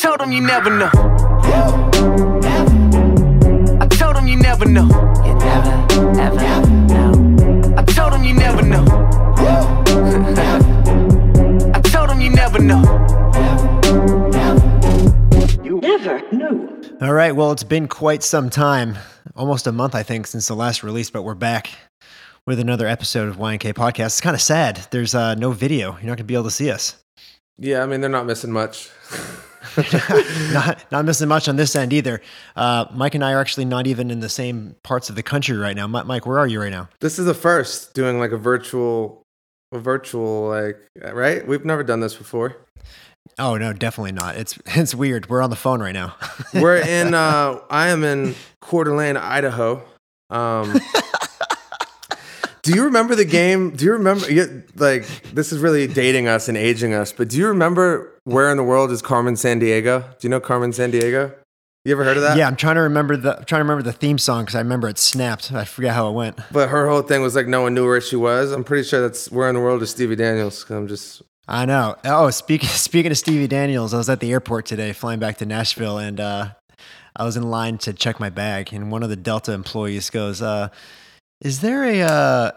told him you never know. I told him you never know. You never, ever know. I told him you never know. I told him you never know. You never knew. All right. Well, it's been quite some time, almost a month, I think, since the last release, but we're back with another episode of YNK Podcast. It's kind of sad. There's uh, no video. You're not going to be able to see us. Yeah, I mean they're not missing much. not, not missing much on this end either. Uh, Mike and I are actually not even in the same parts of the country right now. Mike, where are you right now? This is the first doing like a virtual, a virtual like right. We've never done this before. Oh no, definitely not. It's it's weird. We're on the phone right now. We're in. uh I am in Coeur d'Alene, Idaho. Um, do you remember the game? Do you remember? Like this is really dating us and aging us. But do you remember where in the world is Carmen Sandiego? Do you know Carmen Sandiego? You ever heard of that? yeah, I'm trying to remember the I'm trying to remember the theme song because I remember it snapped. I forget how it went. But her whole thing was like no one knew where she was. I'm pretty sure that's where in the world is Stevie Daniels. I'm just I know. Oh, speaking speaking of Stevie Daniels, I was at the airport today, flying back to Nashville, and uh, I was in line to check my bag, and one of the Delta employees goes, uh, "Is there a uh,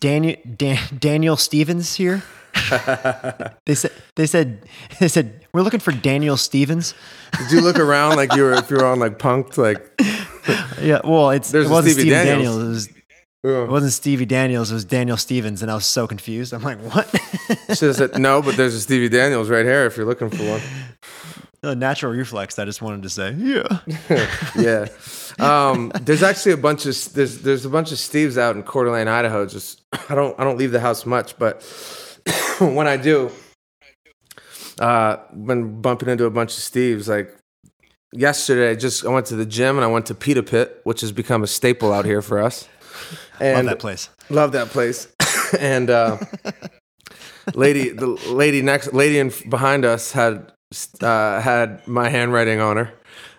Daniel Dan- Daniel Stevens here?" they said they said they said we're looking for Daniel Stevens. Did you look around like you were if you were on like punked like Yeah, well, it's There's it wasn't Stevie Stevie Daniels. Daniels. It was Ugh. it wasn't Stevie Daniels. It was Daniel Stevens, and I was so confused. I'm like, what? Should have said no, but there's a Stevie Daniels right here if you're looking for one. A natural reflex. I just wanted to say, yeah. Yeah. Um, there's actually a bunch of there's there's a bunch of Steves out in Coeur d'Alene, Idaho. Just I don't I don't leave the house much, but when I do, uh, been bumping into a bunch of Steves. Like yesterday, just I went to the gym and I went to Pita Pit, which has become a staple out here for us. And Love that place. Love that place. and uh, lady, the lady next, lady in behind us had uh, had my handwriting on her.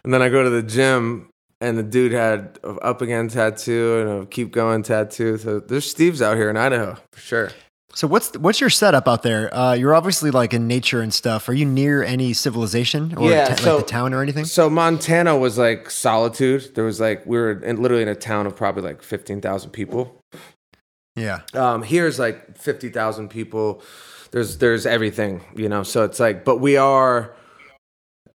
And then I go to the gym, and the dude had a up again tattoo and a keep going tattoo. So there's Steve's out here in Idaho for sure. So what's what's your setup out there? Uh, you're obviously like in nature and stuff. Are you near any civilization or Yeah, ta- so- like the town or anything? So Montana was like solitude. There was like we were in, literally in a town of probably like fifteen thousand people. Yeah. um, here's like 50,000 people. There's there's everything, you know. So it's like, but we are.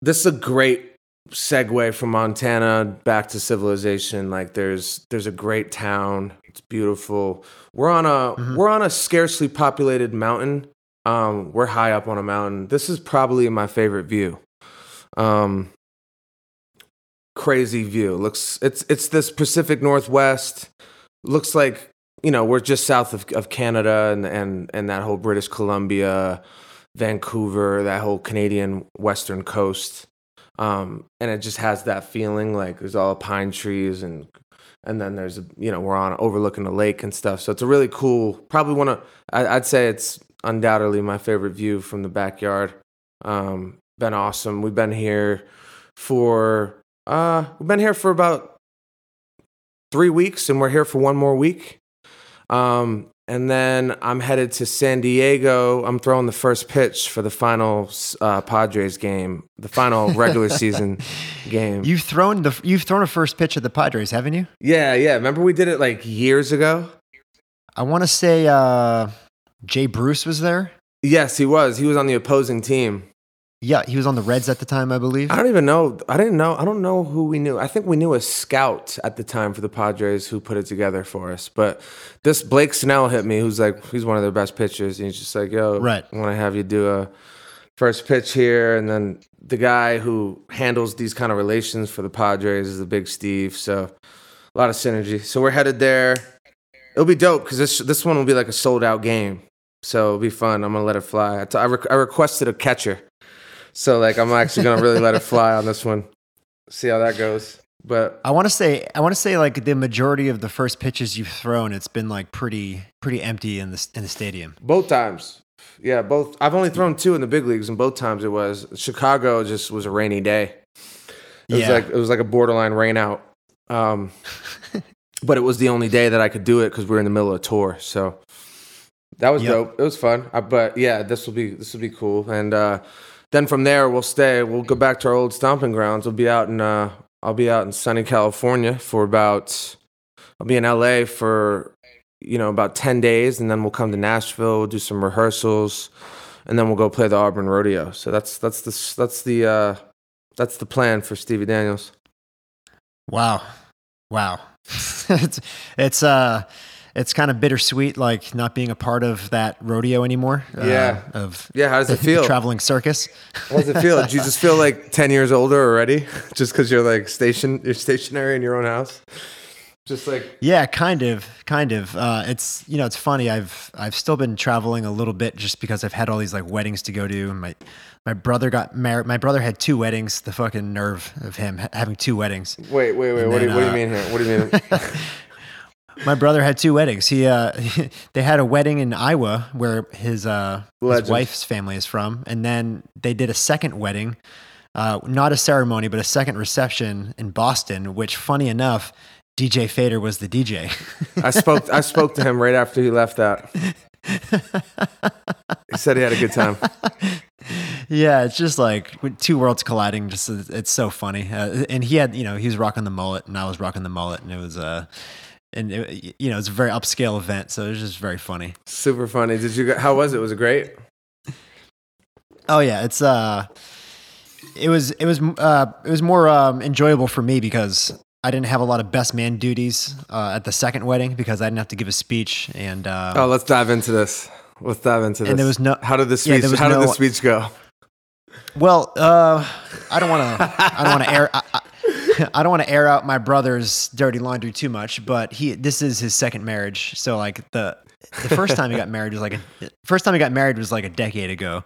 This is a great segue from Montana back to civilization. Like there's there's a great town. It's beautiful. We're on a we're on a scarcely populated mountain. Um, we're high up on a mountain. This is probably my favorite view. Um, crazy view. Looks it's it's this Pacific Northwest. Looks like you know we're just south of, of Canada and and and that whole British Columbia, Vancouver, that whole Canadian western coast. Um, and it just has that feeling like there's all pine trees and and then there's you know we're on overlooking the lake and stuff. So it's a really cool. Probably one of I'd say it's undoubtedly my favorite view from the backyard. Um, been awesome. We've been here for uh we've been here for about three weeks and we're here for one more week. Um, and then I'm headed to San Diego. I'm throwing the first pitch for the final uh, Padres game, the final regular season game. You've thrown the you've thrown a first pitch at the Padres, haven't you? yeah, yeah. Remember we did it like years ago? I want to say uh, Jay Bruce was there. Yes, he was. He was on the opposing team. Yeah, he was on the Reds at the time, I believe. I don't even know. I didn't know. I don't know who we knew. I think we knew a scout at the time for the Padres who put it together for us. But this Blake Snell hit me, who's like he's one of their best pitchers, and he's just like, "Yo, Right. I want to have you do a first pitch here." And then the guy who handles these kind of relations for the Padres is the Big Steve. So a lot of synergy. So we're headed there. It'll be dope because this this one will be like a sold out game. So it'll be fun. I'm gonna let it fly. I, t- I, re- I requested a catcher. So like I'm actually gonna really let it fly on this one. See how that goes. But I want to say I want to say like the majority of the first pitches you've thrown, it's been like pretty pretty empty in the in the stadium. both times, yeah, both. I've only thrown two in the big leagues, and both times it was Chicago. Just was a rainy day. It was Yeah. like it was like a borderline rain out. Um, but it was the only day that I could do it because we were in the middle of a tour. So that was Yep. dope. It was fun. I, but yeah, this will be this will be cool. And uh, then from there we'll stay. We'll go back to our old stomping grounds. We'll be out in uh, I'll be out in sunny California for about. I'll be in LA for you know about ten days, and then we'll come to Nashville. We'll do some rehearsals, and then we'll go play the Auburn Rodeo. So that's that's the that's the uh, that's the plan for Stevie Daniels. Wow. Wow. it's it's uh it's kind of bittersweet like not being a part of that rodeo anymore. uh, Yeah. of Yeah, how does it the feel? traveling circus. How does it feel? Do you just feel like ten years older already, just because you're like station, you're stationary in your own house? Just like Yeah, kind of, kind of. Uh, it's you know, it's funny. I've I've still been traveling a little bit just because I've had all these like weddings to go to. My my brother got married. My brother had two weddings. The fucking nerve of him having two weddings. wait, wait, wait. What do, you, then, what do you uh, mean here? What do you mean? My brother had two weddings. He uh, they had a wedding in Iowa where his uh his wife's family is from, and then they did a second wedding. Uh, not a ceremony, but a second reception in Boston. Which, funny enough, DJ Fader was the DJ. I spoke. I spoke to him right after he left that. He said he had a good time. Yeah, it's just like two worlds colliding. Just it's so funny. Uh, and he had, you know, he was rocking the mullet, and I was rocking the mullet, and it was uh, and it, you know, it's a very upscale event, so it was just very funny. Super funny. Did you? go- How was it? Was it great? Oh yeah, it's uh, it was it was uh, it was more um, enjoyable for me because I didn't have a lot of best man duties uh, at the second wedding because I didn't have to give a speech, and uh, Oh, let's dive into this. Let's dive into this. And there was no- How did the speech? was how did the speech go? Well, uh, I don't want to. I don't want to air. I, I, don't want to air out my brother's dirty laundry too much, but he. This is his second marriage, so like the the first time he got married was like a first time he got married was like a decade ago,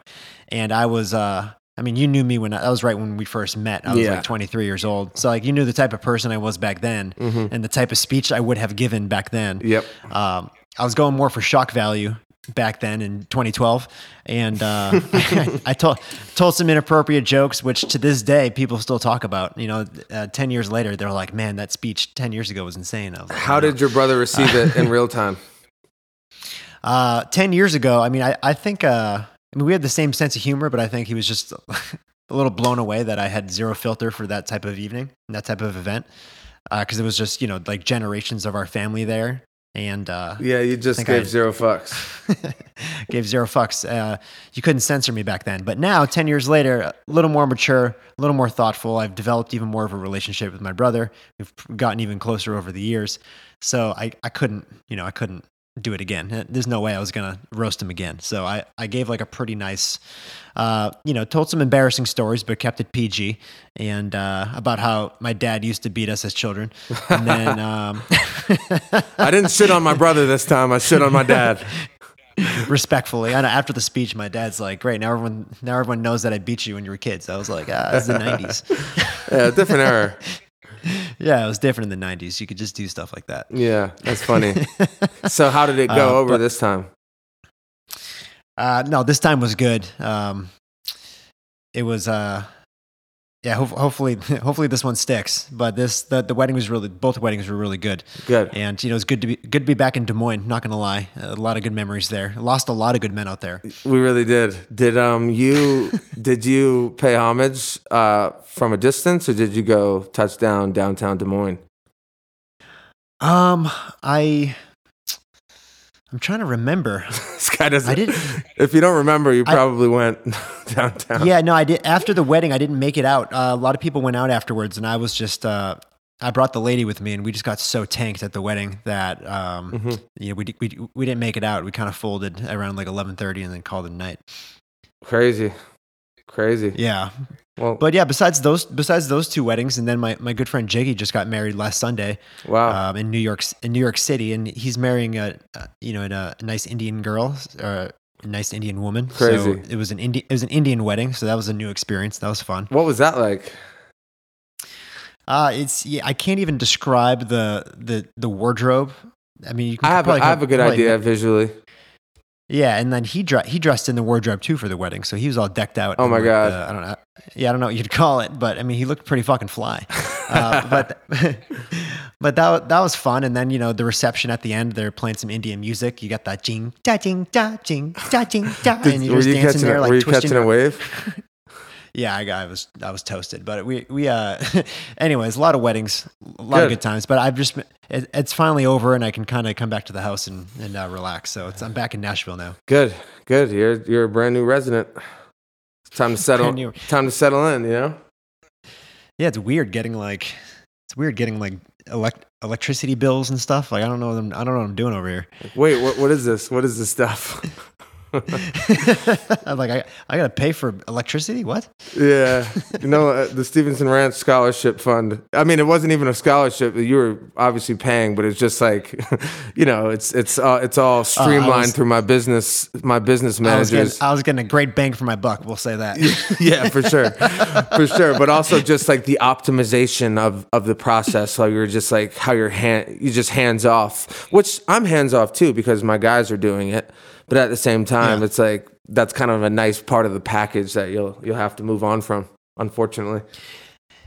and I was. uh I mean, you knew me when I, that was right when we first met. I was Yeah. like 23 years old, so like you knew the type of person I was back then, and the type of speech I would have given back then. Mm-hmm. Yep. Um, I was going more for shock value back then in 2012, and uh, I, told told some inappropriate jokes, which to this day people still talk about. You know, uh, ten years later, they're like, "Man, that speech ten years ago was insane." I was like, How "I know." did your brother receive it in real time? uh, ten years ago? I mean, I I think uh, I mean we had the same sense of humor, but I think he was just a little blown away that I had zero filter for that type of evening, that type of event, because it was just you know like generations of our family there. And uh, Yeah, you just gave I- zero fucks. gave zero fucks. Uh, you couldn't censor me back then, but now, ten years later, a little more mature, a little more thoughtful. I've developed even more of a relationship with my brother. We've gotten even closer over the years. So I, I couldn't, you know, I couldn't do it again. Uh, There's no way I was gonna roast him again. So I, I gave like a pretty nice, uh, you know, told some embarrassing stories, but kept it PG, and uh, about how my dad used to beat us as children, and then. Um, I didn't sit on my brother this time. I sit on my dad. respectfully. Know after the speech, my dad's like, "Great, now everyone now everyone knows that I beat you when you were kids." I was like, "Ah, it's the '90s." Yeah, different era. Yeah, it was different in the '90s. You could just do stuff like that. Yeah, that's funny. So how did it go Uh, over but- this time? Uh, no, this time was good. Um, it was, uh, yeah. Ho- hopefully, hopefully this one sticks. But this the the wedding was really both weddings were really good. Good. And you know, it's good to be good to be back in Des Moines. Not gonna lie, a lot of good memories there. Lost a lot of good men out there. We really did. Did um you did you pay homage uh from a distance or did you go touchdown downtown Des Moines? Um, I, I'm trying to remember. This guy doesn't. I didn't. If you don't remember, you I- probably went downtown. Yeah, no, I did. After the wedding, I didn't make it out. Uh, a lot of people went out afterwards, and I was just. Uh, I brought the lady with me, and we just got so tanked at the wedding that um, Mhm. you know, we, we we didn't make it out. We kind of folded around like eleven thirty, and then called it a night. Crazy, crazy. Yeah, Well, but yeah. Besides those, besides those two weddings, and then my, my good friend Jiggy just got married last Sunday wow. um, in New York in New York City, and he's marrying a, a you know a, a nice Indian girl or a nice Indian woman. So Crazy. it was an Indian it was an Indian wedding, so that was a new experience. That was fun. what was that like? Uh, it's yeah, I can't even describe the the the wardrobe. I mean, you can I have a, I have a good idea visually. Yeah, and then he dre- he dressed in the wardrobe too for the wedding, so he was all decked out. Oh my God. the- I don't know. Yeah, I don't know what you'd call it, but I mean, he looked pretty fucking fly. Uh, but but that that was fun. And then you know the reception at the end, they're playing some Indian music. You got that jing da jing da jing da jing da, Did- and you're just you dancing there like were you twisting. catching a wave? Yeah, I, I was I was toasted, but we we uh, anyways, a lot of weddings, a lot of Good. good times. But I've just it, it's finally over, and I can kind of come back to the house and and uh, relax. So it's I'm back in Nashville now. Good, good. You're you're a brand new resident. It's time to settle. Time to settle in. You know. Yeah, it's weird getting like it's weird getting like elect electricity bills and stuff. Like I don't know what I'm, I don't know what I'm doing over here. Wait, what what is this? What is this stuff? I'm like I I gotta pay for electricity. What? yeah, you know uh, the Stevenson Ranch Scholarship Fund. I mean, it wasn't even a scholarship that you were obviously paying, but it's just like, you know, it's it's uh, it's all streamlined was- through my business my business I was, managers. getting, I was getting a great bang for my buck. We'll say that. yeah, for sure, for sure. But also just like the optimization of of the process. So you're just like how you're hand you just hands off, which I'm hands off too because my guys are doing it. But at the same time, Yeah. it's like that's kind of a nice part of the package that you'll you'll have to move on from. Unfortunately,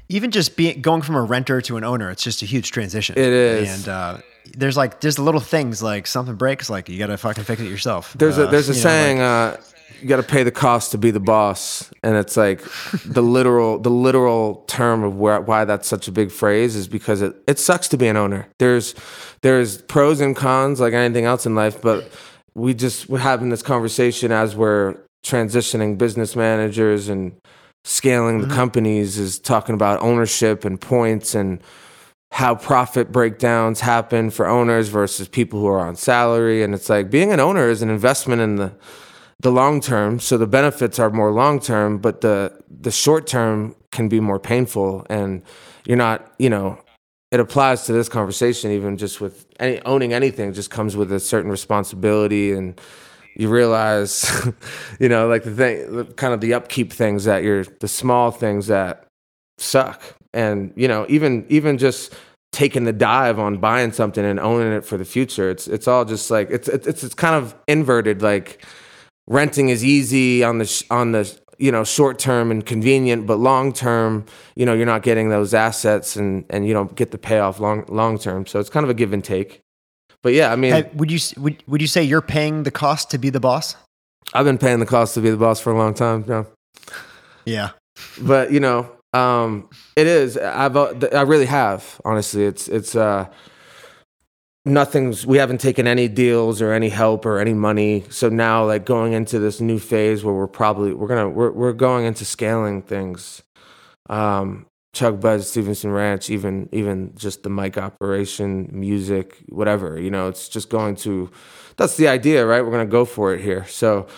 even just being going from a renter to an owner, it's just a huge transition. It is. and uh, there's like there's the little things like something breaks, like you gotta fucking fix it yourself. there's Uh, a there's a you know, saying. like- uh, you got to pay the cost to be the boss, and it's like the literal the literal term of where why that's such a big phrase is because it, it sucks to be an owner. There's there's pros and cons like anything else in life, but we just we're having this conversation as we're transitioning business managers and scaling the mm-hmm. companies is talking about ownership and points and how profit breakdowns happen for owners versus people who are on salary. And it's like being an owner is an investment in the the long term. So the benefits are more long term but the the short term can be more painful. And you're not you know it applies to this conversation even just with any owning anything just comes with a certain responsibility and you realize you know like the thing kind of the upkeep things that you're the small things that suck. And you know even even just taking the dive on buying something and owning it for the future it's it's all just like it's it's it's kind of inverted like renting is easy on the on the you know short term and convenient but long term you know you're not getting those assets and and you don't get the payoff long long term so it's kind of a give and take but yeah i mean Hey, would you would would you say you're paying the cost to be the boss? i've been paying the cost to be the boss for a long time now Yeah. but you know um it is i've uh, i really have honestly it's it's uh nothing's we haven't taken any deals or any help or any money so now like going into this new phase where we're probably we're gonna we're, we're going into scaling things um Chuck Buzz, Stevenson Ranch, even even just the mic operation, music, whatever. You know, it's just going to. That's the idea, right? We're to go for it here. So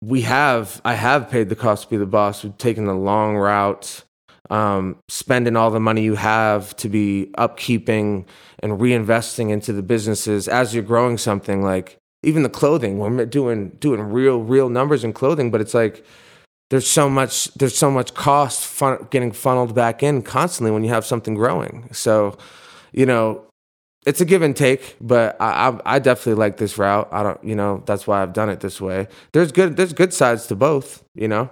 we have I have paid the cost to be the boss. We've taken the long route, um, spending all the money you have to be upkeeping and reinvesting into the businesses as you're growing something. Like even the clothing, we're doing doing real real numbers in clothing, but it's like there's so much there's so much cost fun, getting funneled back in constantly when you have something growing. So you know it's a give and take, but I, I I definitely like this route. I don't, you know, that's why I've done it this way. There's good there's good sides to both, you know,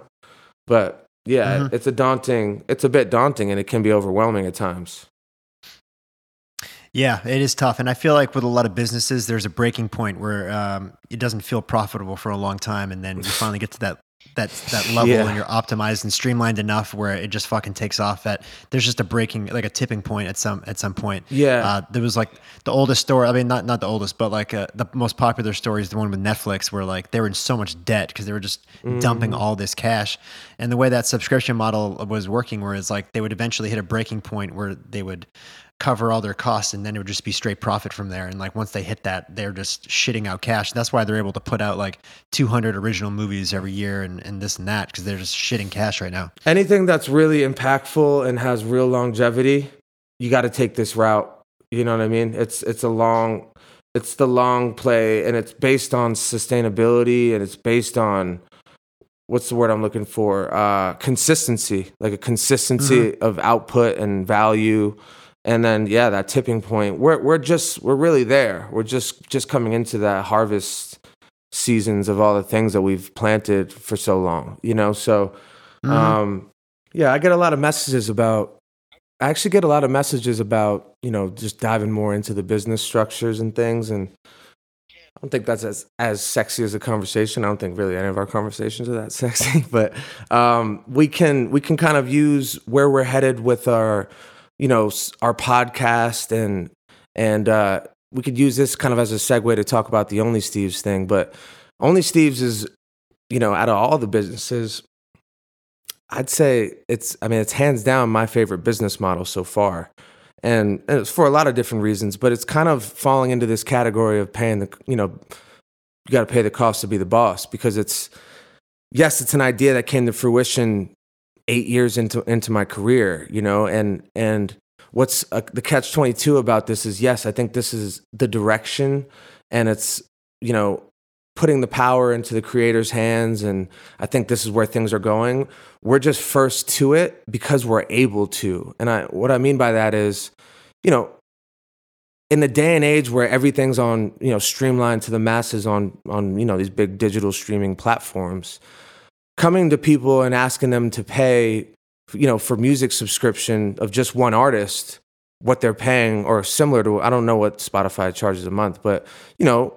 but yeah, Mhm. it's a daunting, it's a bit daunting, and it can be overwhelming at times. Yeah, it is tough, and I feel like with a lot of businesses, there's a breaking point where um, it doesn't feel profitable for a long time, and then you finally get to that that that level, Yeah. and you're optimized and streamlined enough where it just fucking takes off. That there's just a breaking, like a tipping point at some at some point. Yeah. uh, there was like the oldest story. I mean, not not the oldest, but like uh, the most popular story is the one with Netflix, where like they were in so much debt because they were just dumping all this cash, and the way that subscription model was working, where it's like they would eventually hit a breaking point where they would cover all their costs and then it would just be straight profit from there and like once they hit that they're just shitting out cash that's why they're able to put out like 200 original movies every year and, and this and that because they're just shitting cash right now Anything that's really impactful and has real longevity, you got to take this route. You know what I mean? It's it's a long, it's the long play, and it's based on sustainability, and it's based on what's the word I'm looking for? Uh, consistency, like a consistency of output and value. And then yeah, that tipping point. We're we're just we're really there. We're just just coming into that harvest seasons of all the things that we've planted for so long. You know, so um, yeah, I get a lot of messages about. I actually get a lot of messages about you know just diving more into the business structures and things, and I don't think that's as as sexy as a conversation. I don't think really any of our conversations are that sexy, but um, we can we can kind of use where we're headed with our you know our podcast and and uh, we could use this kind of as a segue to talk about the Only Steve's thing. But Only Steve's is you know out of all the businesses, I'd say it's I mean it's hands down my favorite business model so far. And, and it's for a lot of different reasons, but it's kind of falling into this category of paying the you know you got to pay the cost to be the boss because it's yes it's an idea that came to fruition eight years into into my career you know and and what's uh, the catch 22 about this is yes i think this is the direction and it's you know putting the power into the creator's hands and i think this is where things are going. We're just first to it because we're able to. And i what i mean by that is you know in the day and age where everything's on you know streamlined to the masses on on you know these big digital streaming platforms coming to people and asking them to pay you know for music subscription of just one artist what they're paying or similar to i don't know what spotify charges a month but you know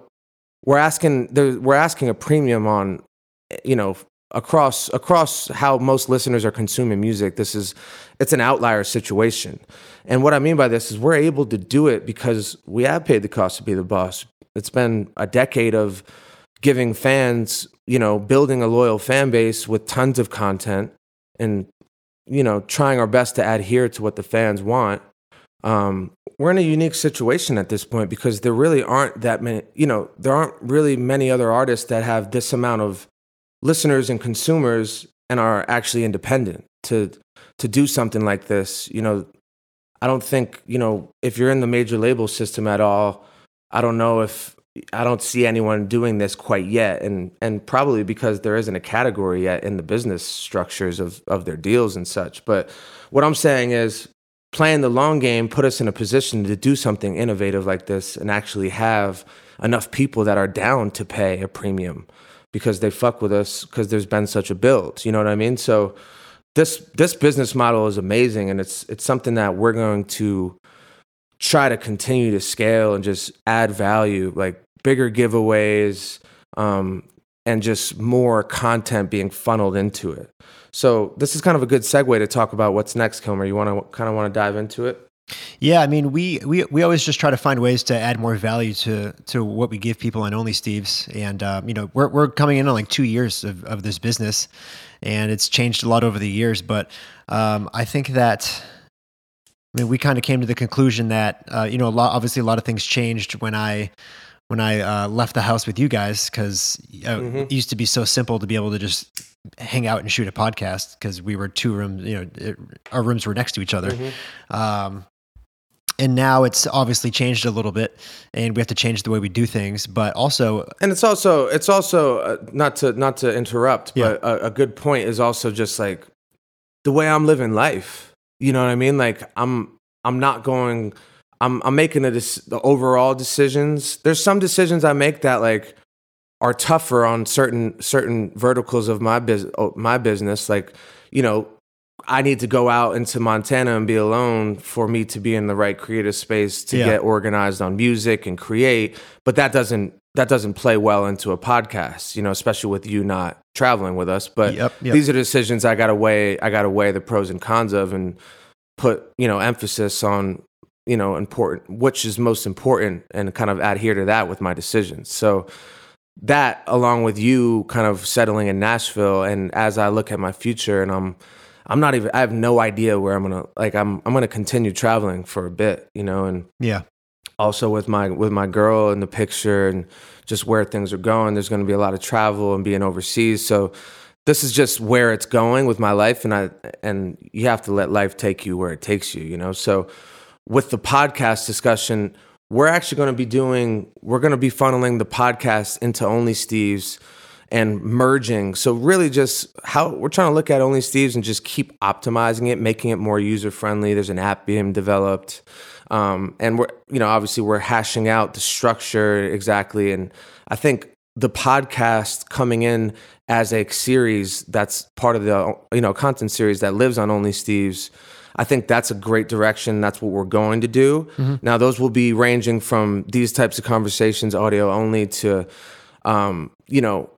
we're asking, we're asking a premium on you know across across how most listeners are consuming music. This is it's an outlier situation. And what i mean by this is we're able to do it because we have paid the cost to be the boss. It's been a decade of giving fans you know building a loyal fan base with tons of content and you know trying our best to adhere to what the fans want. Um, we're in a unique situation at this point because there really aren't that many you know there aren't really many other artists that have this amount of listeners and consumers and are actually independent to to do something like this. You know i don't think you know if you're in the major label system at all i don't know if i don't see anyone doing this quite yet and and probably because there isn't a category yet in the business structures of of their deals and such. But what i'm saying is playing the long game put us in a position to do something innovative like this and actually have enough people that are down to pay a premium because they fuck with us because there's been such a build you know what i mean? So this this business model is amazing and it's it's something that we're going to try to continue to scale and just add value like bigger giveaways um, and just more content being funneled into it. So this is kind of a good segue to talk about what's next kilmer. You want to kind of want to dive into it? Yeah, I mean, we, we we always just try to find ways to add more value to to what we give people on Only Steve's, and um, you know, we're we're coming in on like two years of, of this business, and it's changed a lot over the years. But um, I think that I mean, we kind of came to the conclusion that uh, you know, a lot obviously a lot of things changed when I when I uh, left the house with you guys because uh, it used to be so simple to be able to just hang out and shoot a podcast because we were two rooms, you know, it, our rooms were next to each other. Um, and now it's obviously changed a little bit, and we have to change the way we do things. But also, and it's also it's also uh, not to not to interrupt Yeah. but a, a good point is also just like the way i'm living life you know what i mean like i'm i'm not going i'm i'm making the, the overall decisions there's some decisions i make that like are tougher on certain certain verticals of my business my business like you know I need to go out into Montana and be alone for me to be in the right creative space to Yeah. get organized on music and create. But that doesn't that doesn't play well into a podcast, you know, especially with you not traveling with us. But Yep, yep. these are decisions I gotta weigh I gotta weigh the pros and cons of and put, you know, emphasis on, you know, important which is most important and kind of adhere to that with my decisions. So that along with you kind of settling in Nashville and as I look at my future and I'm I'm not even I have no idea where I'm gonna like I'm I'm gonna continue traveling for a bit, you know, and yeah, also with my with my girl in the picture and just where things are going, there's gonna be a lot of travel and being overseas. So this is just where it's going with my life and I and you have to let life take you where it takes you, you know. So with the podcast discussion, we're actually going to be doing we're going to be funneling the podcast into Only Steve's and merging. So really just how we're trying to look at Only Steve's and just keep optimizing it, making it more user friendly. There's an app being developed. Um, and we're you know obviously we're hashing out the structure exactly and I think the podcast coming in as a series that's part of the you know content series that lives on Only Steve's I think that's a great direction. That's what we're going to do. Now, those will be ranging from these types of conversations, audio only, to, um, you know,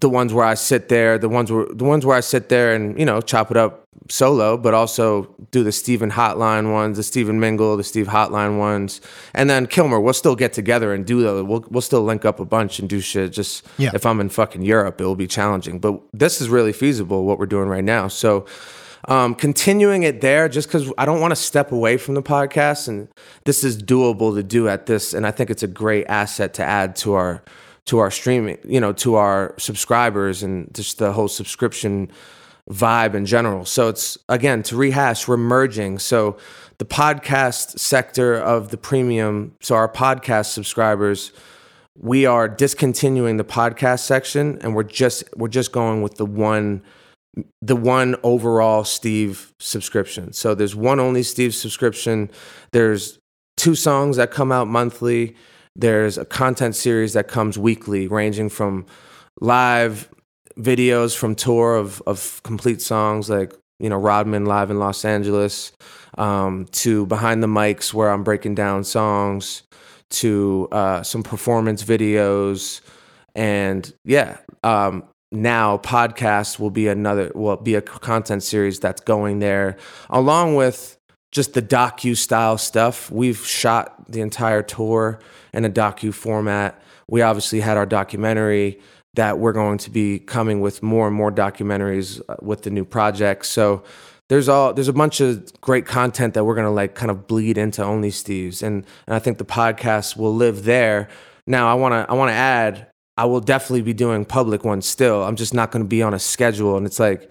the ones where I sit there, the ones where the ones where I sit there and you know chop it up solo, but also do the Steven Hotline ones, the Steven Mingle, the Steve Hotline ones, and then Kilmer. We'll still get together and do those. We'll we'll still link up a bunch and do shit. Just Yeah. if I'm in fucking Europe, it will be challenging. But this is really feasible what we're doing right now. So um, continuing it there, just because I don't want to step away from the podcast, and this is doable to do at this, and I think it's a great asset to add to our to our streaming, you know, to our subscribers and just the whole subscription vibe in general. So it's again to rehash, we're merging. So the podcast sector of the premium, so our podcast subscribers, we are discontinuing the podcast section and we're just we're just going with the one the one overall Steve subscription. So there's one only Steve subscription. There's two songs that come out monthly. There's a content series that comes weekly, ranging from live videos from tour of of complete songs like you know Rodman live in Los Angeles, um, to behind the mics where I'm breaking down songs, to uh, some performance videos, and yeah, um, now podcast will be another will be a content series that's going there along with just the docu style stuff. We've shot the entire tour in a docu format. We obviously had our documentary that we're going to be coming with more and more documentaries uh, with the new project. So there's all there's a bunch of great content that we're gonna like kind of bleed into Only Steve's, and and I think the podcast will live there. Now I wanna I wanna add I will definitely be doing public ones still. I'm just not gonna be on a schedule, and it's like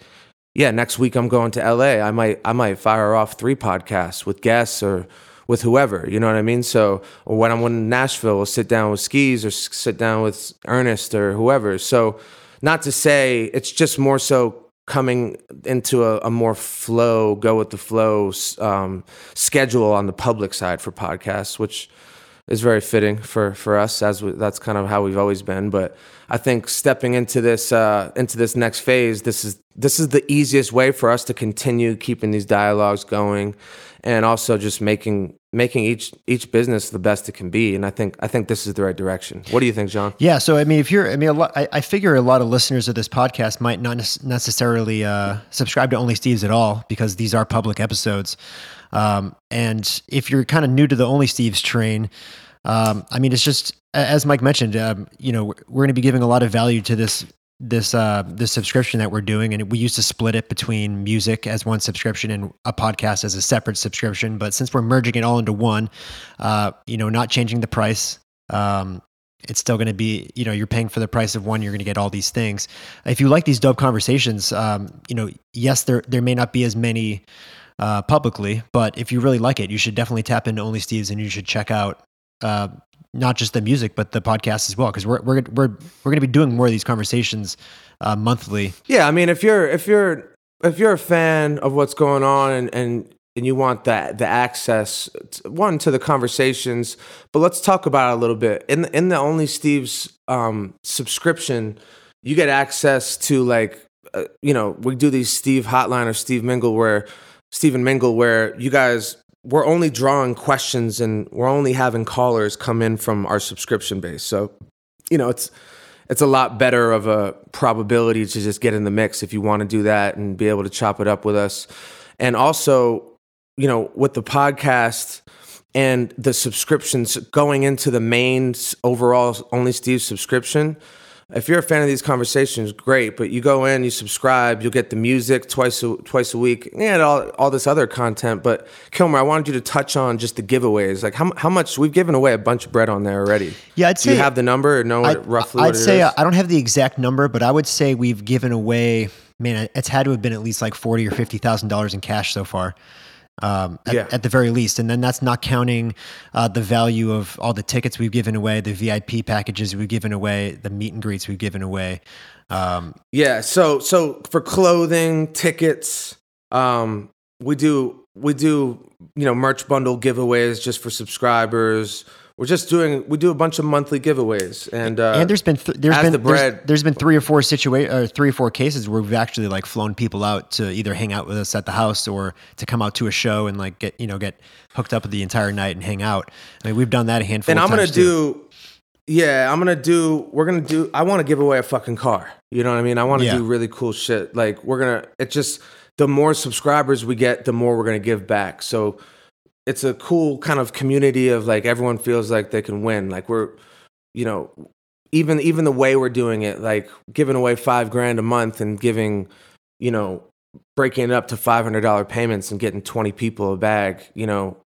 yeah, next week I'm going to LA. I might I might fire off three podcasts with guests or with whoever. You know what I mean? So when I'm in Nashville, we'll sit down with Skis or sit down with Ernest or whoever. So not to say it's just more so coming into a, a more flow, go with the flow um, schedule on the public side for podcasts, which is very fitting for for us as we, that's kind of how we've always been. But i think stepping into this uh into this next phase this is this is the easiest way for us to continue keeping these dialogues going and also just making making each each business the best it can be. And i think i think this is the right direction. What do you think john? Yeah, so I mean, if you're, I mean, lot, I, I figure a lot of listeners of this podcast might not nec- necessarily uh, subscribe to Only Steve's at all because these are public episodes. Um, and if you're kind of new to the Only Steve's train, um, I mean, it's just as Mike mentioned, um, you know, we're, going to be giving a lot of value to this this uh this subscription that we're doing. And we used to split it between music as one subscription and a podcast as a separate subscription. But since we're merging it all into one uh you know not changing the price um it's still going to be you know you're paying for the price of one you're going to get all these things. If you like these dope conversations um you know yes there there may not be as many uh publicly but if you really like it you should definitely tap into only steve's and you should check out uh not just the music but the podcast as well because we're we're we're we're going to be doing more of these conversations uh monthly Yeah, I mean, if you're if you're if you're a fan of what's going on and and and you want that the access t- one to the conversations, but let's talk about it a little bit. In in the Only Steve's um, subscription, you get access to like uh, you know we do these Steve Hotline or Steve Mingle where Stephen Mingle where you guys we're only drawing questions and we're only having callers come in from our subscription base. So you know it's it's a lot better of a probability to just get in the mix if you want to do that and be able to chop it up with us. And also, you know, with the podcast and the subscriptions going into the main overall Only Steve subscription, if you're a fan of these conversations, great. But you go in, you subscribe, you'll get the music twice a, twice a week, and all, all this other content. But Kilmer, I wanted you to touch on just the giveaways. Like how, how much we've given away a bunch of bread on there already. Yeah, I'd Do you have the number or know I, roughly I'd what say is? uh, I don't have the exact number, but I would say we've given away. Man, it's had to have been at least like forty or fifty thousand dollars in cash so far, um, at, Yeah. at the very least. And then that's not counting uh, the value of all the tickets we've given away, the VIP packages we've given away, the meet and greets we've given away. Um, Yeah. So so for clothing, tickets, um, we do we do you know merch bundle giveaways just for subscribers. We're just doing we do a bunch of monthly giveaways and uh, and there's been th- there's been the there's- there's been three or four situa- or three or four cases where we've actually like flown people out to either hang out with us at the house or to come out to a show and like get you know get hooked up with the entire night and hang out. I mean, we've done that a handful. and I'm gonna too. do yeah I'm gonna do we're gonna do I want to give away a fucking car you know what I mean I want to Yeah. do really cool shit like we're gonna it just the more subscribers we get the more we're gonna give back so it's a cool kind of community of like everyone feels like they can win. Like we're you know even even the way we're doing it like giving away five grand a month and giving you know breaking it up to $500 payments and getting 20 people a bag you know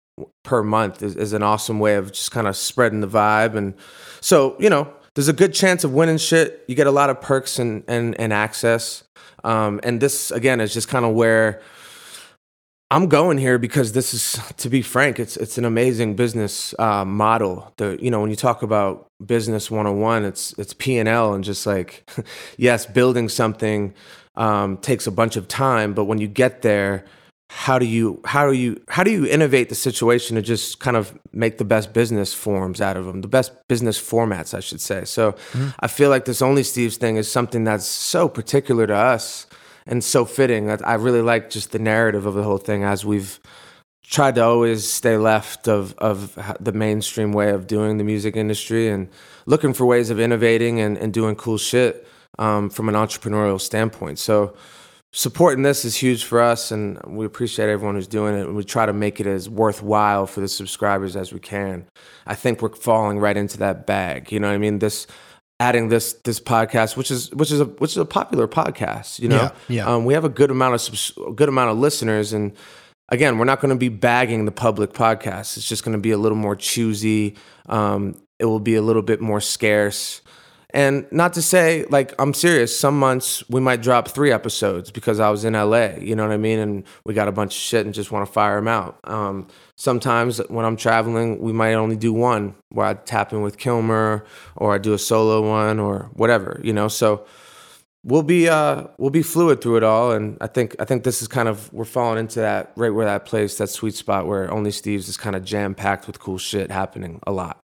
per month is, is an awesome way of just kind of spreading the vibe. And so you know there's a good chance of winning shit. You get a lot of perks and and, and access. Um, and this again is just kind of where I'm going here because this is, to be frank, it's it's an amazing business uh, model. The you know when you talk about business 101, it's it's P and L and just like yes, building something um, takes a bunch of time, but when you get there, how do you how do you how do you innovate the situation to just kind of make the best business forms out of them, the best business formats, I should say. So I feel like this only Steve's thing is something that's so particular to us and so fitting. That I really like just the narrative of the whole thing as we've tried to always stay left of of the mainstream way of doing the music industry and looking for ways of innovating and, and doing cool shit um, from an entrepreneurial standpoint. So supporting this is huge for us and we appreciate everyone who's doing it and we try to make it as worthwhile for the subscribers as we can i think we're falling right into that bag you know what i mean this adding this this podcast which is which is a which is a popular podcast you know? Yeah, yeah. Um, we have a good amount of subs- good amount of listeners and again we're not going to be bagging the public podcast. It's just going to be a little more choosy. Um, it will be a little bit more scarce and not to say like I'm serious. Some months we might drop three episodes because I was in LA. You know what I mean? And we got a bunch of shit and just want to fire them out. Um, sometimes when I'm traveling, we might only do one where I tap in with Kilmer or I do a solo one or whatever. You know, so we'll be uh we'll be fluid through it all. And I think I think this is kind of we're falling into that right where that place that sweet spot where only Steve's is kind of jam packed with cool shit happening a lot.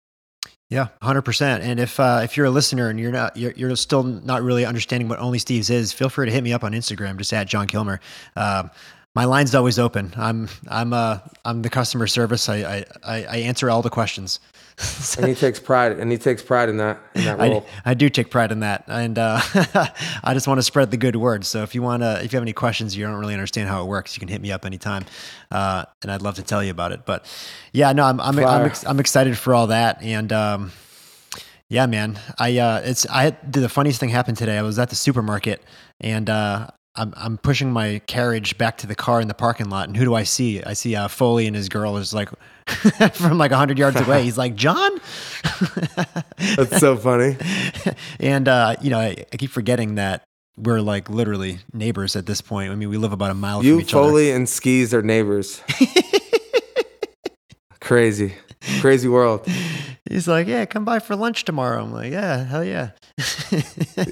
Yeah, hundred percent. And if uh, if you're a listener and you're not you're, you're still not really understanding what Only Steve's is, feel free to hit me up on Instagram, just at John Kilmer. Um, my line's always open. I'm I'm uh I'm the customer service. I I, I I answer all the questions. And he takes pride and he takes pride in that in that role. I, I do take pride in that, and uh, I just want to spread the good word. So if you want to, if you have any questions, you don't really understand how it works, you can hit me up anytime, uh, and I'd love to tell you about it. But yeah, no, I'm I'm I'm, ex- I'm excited for all that, and um, yeah, man, I uh, it's I the funniest thing happened today. I was at the supermarket, and uh, I'm I'm pushing my carriage back to the car in the parking lot, and who do I see? I see uh, Foley and his girl is like from like hundred yards away. He's like, John. That's so funny. and uh, you know, I, I keep forgetting that we're like literally neighbors at this point. I mean, we live about a mile You, from each other. Foley, and Skis are neighbors. Crazy. Crazy world. He's like, "Yeah, come by for lunch tomorrow." I'm like, "Yeah, hell yeah."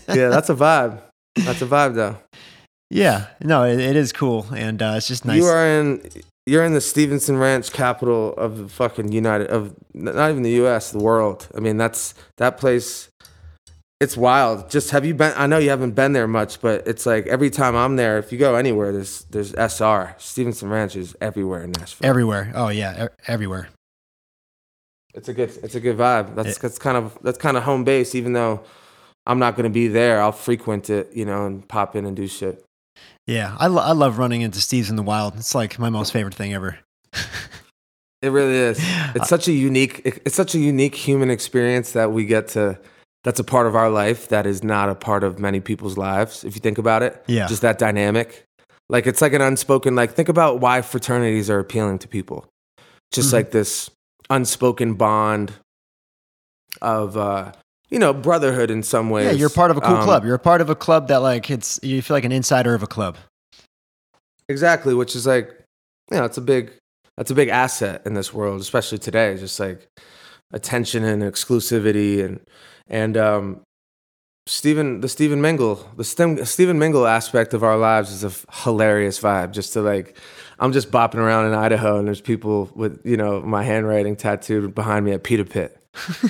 Yeah, that's a vibe. That's a vibe though. yeah. No, it, it is cool, and uh, it's just nice. You are in you're in the Stevenson Ranch capital of the fucking United of not even the US, the world. I mean, that's that place it's wild. Just have you been I know you haven't been there much, but it's like every time I'm there, if you go anywhere, there's there's SR. Stevenson Ranch is everywhere in Nashville. everywhere. Oh yeah, e- everywhere. It's a good it's a good vibe. That's It- that's kind of that's kind of home base. Even though I'm not going to be there, I'll frequent it, you know, and pop in and do shit. Yeah, I, lo- I love running into Steve's in the wild. It's like my most favorite thing ever. It really is. It's such a unique it's such a unique human experience that we get to that's a part of our life that is not a part of many people's lives if you think about it. Yeah. Just that dynamic. Like it's like an unspoken like think about why fraternities are appealing to people. Just Mhm. like this unspoken bond of uh you know, brotherhood in some ways. Yeah, you're part of a cool Um, club. You're a part of a club that like it's you feel like an insider of a club. Exactly, which is like, you know, it's a big, that's a big asset in this world, especially today. Just like attention and exclusivity, and and um, Stephen, the Stephen Mingle, the Stem, Stephen Mingle aspect of our lives is a f- hilarious vibe. Just to like, I'm just bopping around in Idaho, and there's people with you know my handwriting tattooed behind me at Pita Pit.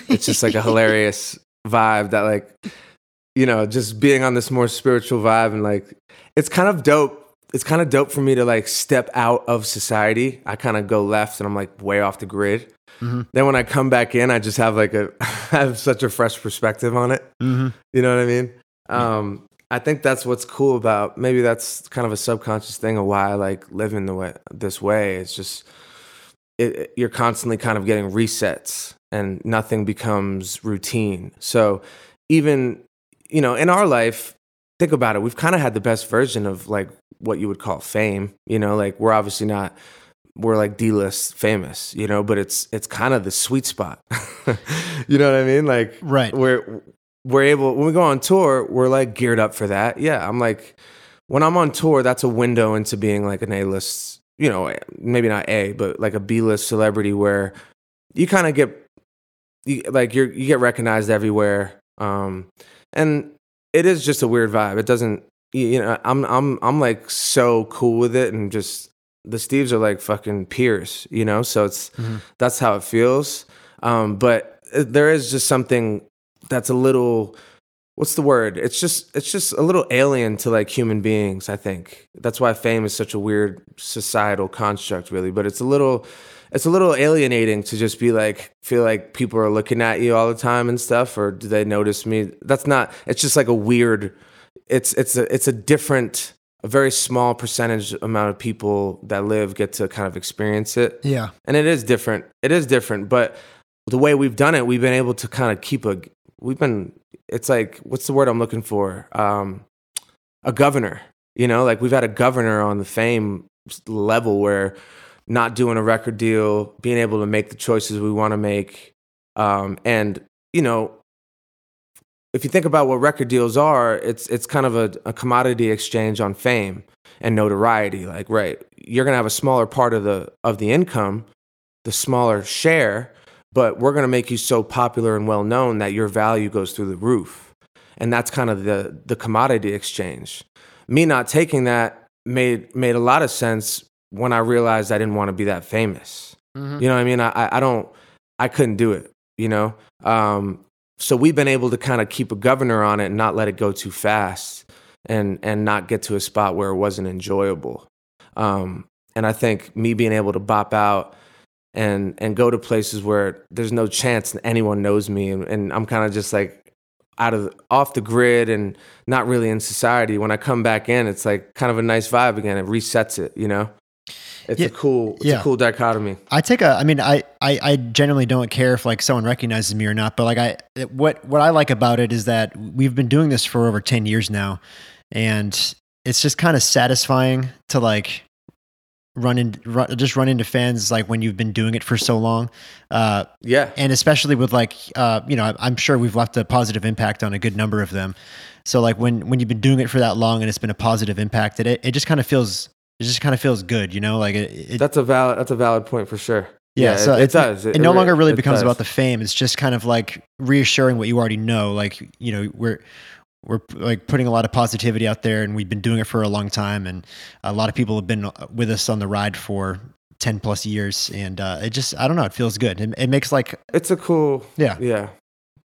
It's just like a hilarious vibe that like you know, just being on this more spiritual vibe and like it's kind of dope. It's kind of dope for me to like step out of society. I kind of go left and I'm like way off the grid. Mhm. Then when I come back in, I just have like a I have such a fresh perspective on it. Mhm. You know what I mean? Um, I think that's what's cool about maybe that's kind of a subconscious thing of why I like living the way this way. It's just it, it- you're constantly kind of getting resets and nothing becomes routine. So even you know in our life, think about it. We've kind of had the best version of like what you would call fame. You know, like we're obviously not we're like D-list famous, you know, but it's it's kind of the sweet spot. you know what I mean? Like Right. we're we're able when we go on tour we're like geared up for that yeah i'm like when i'm on tour that's a window into being like an a-list you know maybe not a but like a b-list celebrity where you kind of get you, like you're you get recognized everywhere um and it is just a weird vibe. It doesn't you you know i'm i'm i'm like so cool with it and just the steves are like fucking peers you know? So it's Mhm. that's how it feels. Um but there is just something that's a little what's the word? It's just it's just a little alien to like human beings i think. That's why fame is such a weird societal construct really but it's a little it's a little alienating to just be like feel like people are looking at you all the time and stuff or do they notice me that's not it's just like a weird it's it's a it's a different a very small percentage amount of people that live get to kind of experience it Yeah. and it is different. It is different, but the way we've done it, we've been able to kind of keep a. We've been. It's like what's the word I'm looking for? Um, a governor. You know, like we've had a governor on the fame level where not doing a record deal, being able to make the choices we want to make, um, and you know. If you think about what record deals are, it's it's kind of a, a commodity exchange on fame and notoriety. Like, right, you're gonna have a smaller part of the of the income, the smaller share, but we're gonna make you so popular and well known that your value goes through the roof. And that's kind of the the commodity exchange. Me not taking that made made a lot of sense when I realized I didn't want to be that famous. Mhm. You know what I mean? I, I- don't, I couldn't do it, you know? Um, so we've been able to kind of keep a governor on it and not let it go too fast and, and not get to a spot where it wasn't enjoyable. Um, and I think me being able to bop out and, and go to places where there's no chance anyone knows me and, and I'm kind of just like out of, off the grid and not really in society. When I come back in, it's like kind of a nice vibe again. It resets it, you know? It's Yeah. a cool, it's Yeah. a cool dichotomy. I take a. I mean, I, I I generally don't care if like someone recognizes me or not. But like I, what what I like about it is that we've been doing this for over ten years now, and it's just kind of satisfying to like run in run, just run into fans like when you've been doing it for so long. Uh, Yeah. and especially with like uh, you know i'm sure we've left a positive impact on a good number of them so like when when you've been doing it for that long and it's been a positive impact it it just kind of feels it just kind of feels good you know like it, it That's a valid. That's a valid point for sure. yeah, so it, it does. it, no longer really becomes does. about the fame it's just kind of like reassuring what you already know like you know we're we're like putting a lot of positivity out there and we've been doing it for a long time and a lot of people have been with us on the ride for 10 plus years and uh, it just i don't know it feels good it, it makes like It's a cool. Yeah. Yeah.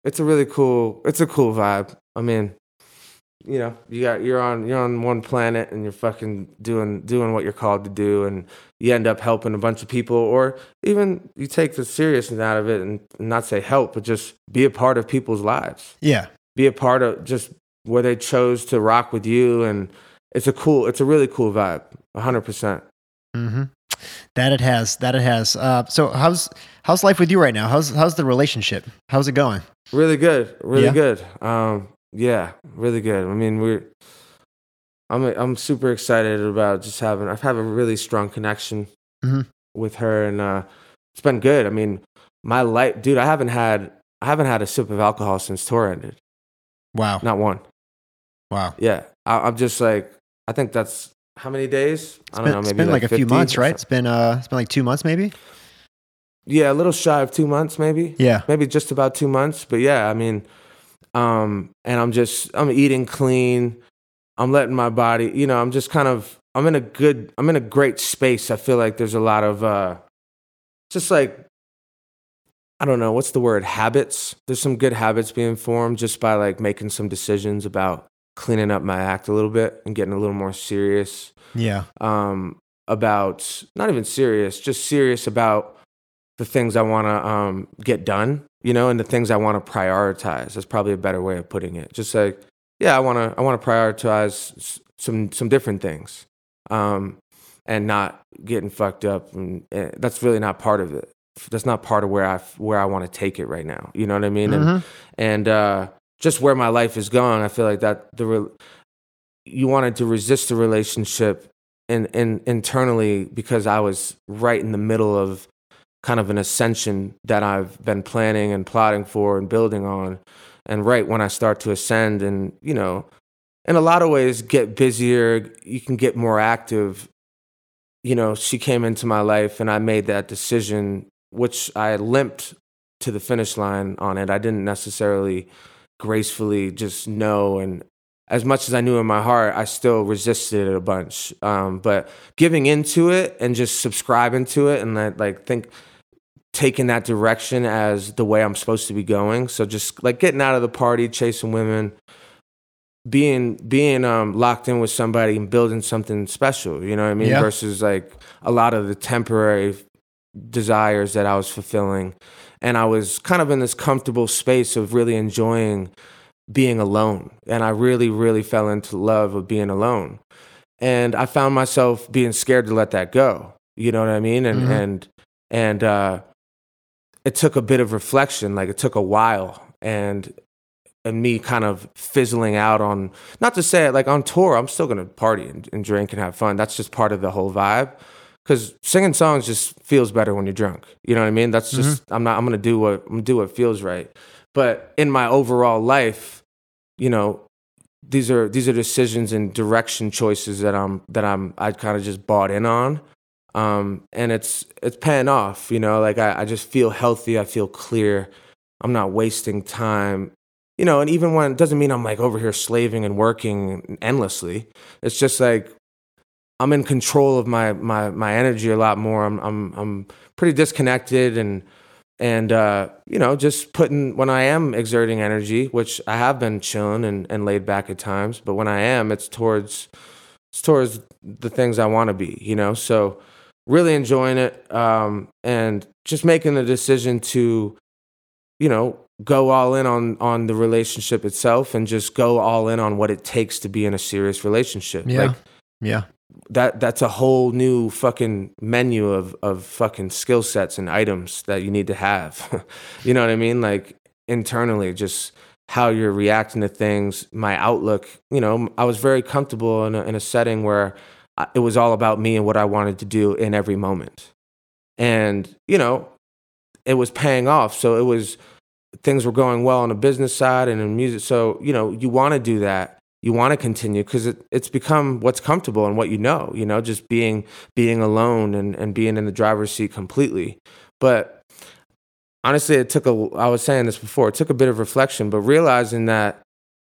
It's a really cool. It's a cool vibe. I mean, you know, you got you're on you're on one planet and you're fucking doing doing what you're called to do, and you end up helping a bunch of people, or even you take the seriousness out of it and not say help, but just be a part of people's lives. yeah Be a part of just where they chose to rock with you, and it's a cool. It's a really cool vibe. hundred percent. hmm That it has. That it has. Uh, so how's how's life with you right now? How's how's the relationship? How's it going? Really good, really Yeah? good. Um, yeah, really good. I mean, we're. I'm I'm super excited about just having. I've had a really strong connection Mhm. with her, and uh, it's been good. I mean, my life, dude. I haven't had I haven't had a sip of alcohol since tour ended. Wow. Not one. Wow. Yeah, I, I'm just like. I think that's how many days? I It's been, it's been like, a few months, right? It's been uh, it's been like two months, maybe. Yeah, a little shy of two months, maybe. Yeah. maybe just about two months. But yeah, I mean, um, and I'm just I'm eating clean. I'm letting my body, you know, I'm just kind of I'm in a good I'm in a great space. I feel like there's a lot of uh, just like I don't know what's the word habits. There's some good habits being formed just by like making some decisions about cleaning up my act a little bit and getting a little more serious Yeah. um, about not even serious, just serious about the things I want to um, get done, you know, and the things I want to prioritize. That's probably a better way of putting it. Just like, yeah, I want to I want to prioritize some some different things, um, and not getting fucked up. And, eh, that's really not part of it. That's not part of where I where I want to take it right now. You know what I mean? And Mhm. and uh, just where my life is going, I feel like that the re- you wanted to resist the relationship in, in internally because I was right in the middle of kind of an ascension that I've been planning and plotting for and building on. And right when I start to ascend and, you know, in a lot of ways get busier, you can get more active. You know, she came into my life and I made that decision, which I limped to the finish line on it. I didn't necessarily gracefully just know and as much as I knew in my heart, I still resisted it a bunch. Um, but giving into it and just subscribing to it and that, like think taking that direction as the way I'm supposed to be going. So just like getting out of the party, chasing women, being being um, locked in with somebody and building something special. You know what I mean? Yeah. Versus like a lot of the temporary desires that I was fulfilling, and I was kind of in this comfortable space of really enjoying being alone. And I really, really fell into love of being alone. And I found myself being scared to let that go. You know what I mean? And Mhm. and and uh, it took a bit of reflection. Like it took a while, and and me kind of fizzling out on not to say it like on tour. I'm still gonna party and, and drink and have fun. That's just part of the whole vibe. Because singing songs just feels better when you're drunk. You know what I mean? That's mm-hmm. just I'm not. I'm gonna do what I'm gonna do what feels right. But in my overall life, you know, these are these are decisions and direction choices that I'm that I'm I kind of just bought in on. Um, and it's it's paying off, you know, like I, I just feel healthy, I feel clear. I'm not wasting time. You know, and even when it doesn't mean I'm like over here slaving and working endlessly. It's just like I'm in control of my my my energy a lot more. I'm I'm I'm pretty disconnected and and uh, you know just putting when i am exerting energy which i have been chilling and, and laid back at times but when i am it's towards it's towards the things i want to be you know so really enjoying it um, and just making the decision to you know go all in on on the relationship itself and just go all in on what it takes to be in a serious relationship Yeah. like Yeah. that that's a whole new fucking menu of of fucking skill sets and items that you need to have. you know what I mean? Like internally, just how you're reacting to things, my outlook. You know, I was very comfortable in a, in a setting where it was all about me and what I wanted to do in every moment, and you know, it was paying off. So it was things were going well on the business side and in music. So you know, you want to do that you want to continue because it, it's become what's comfortable and what you know you know just being being alone and, and being in the driver's seat completely but honestly it took a i was saying this before it took a bit of reflection but realizing that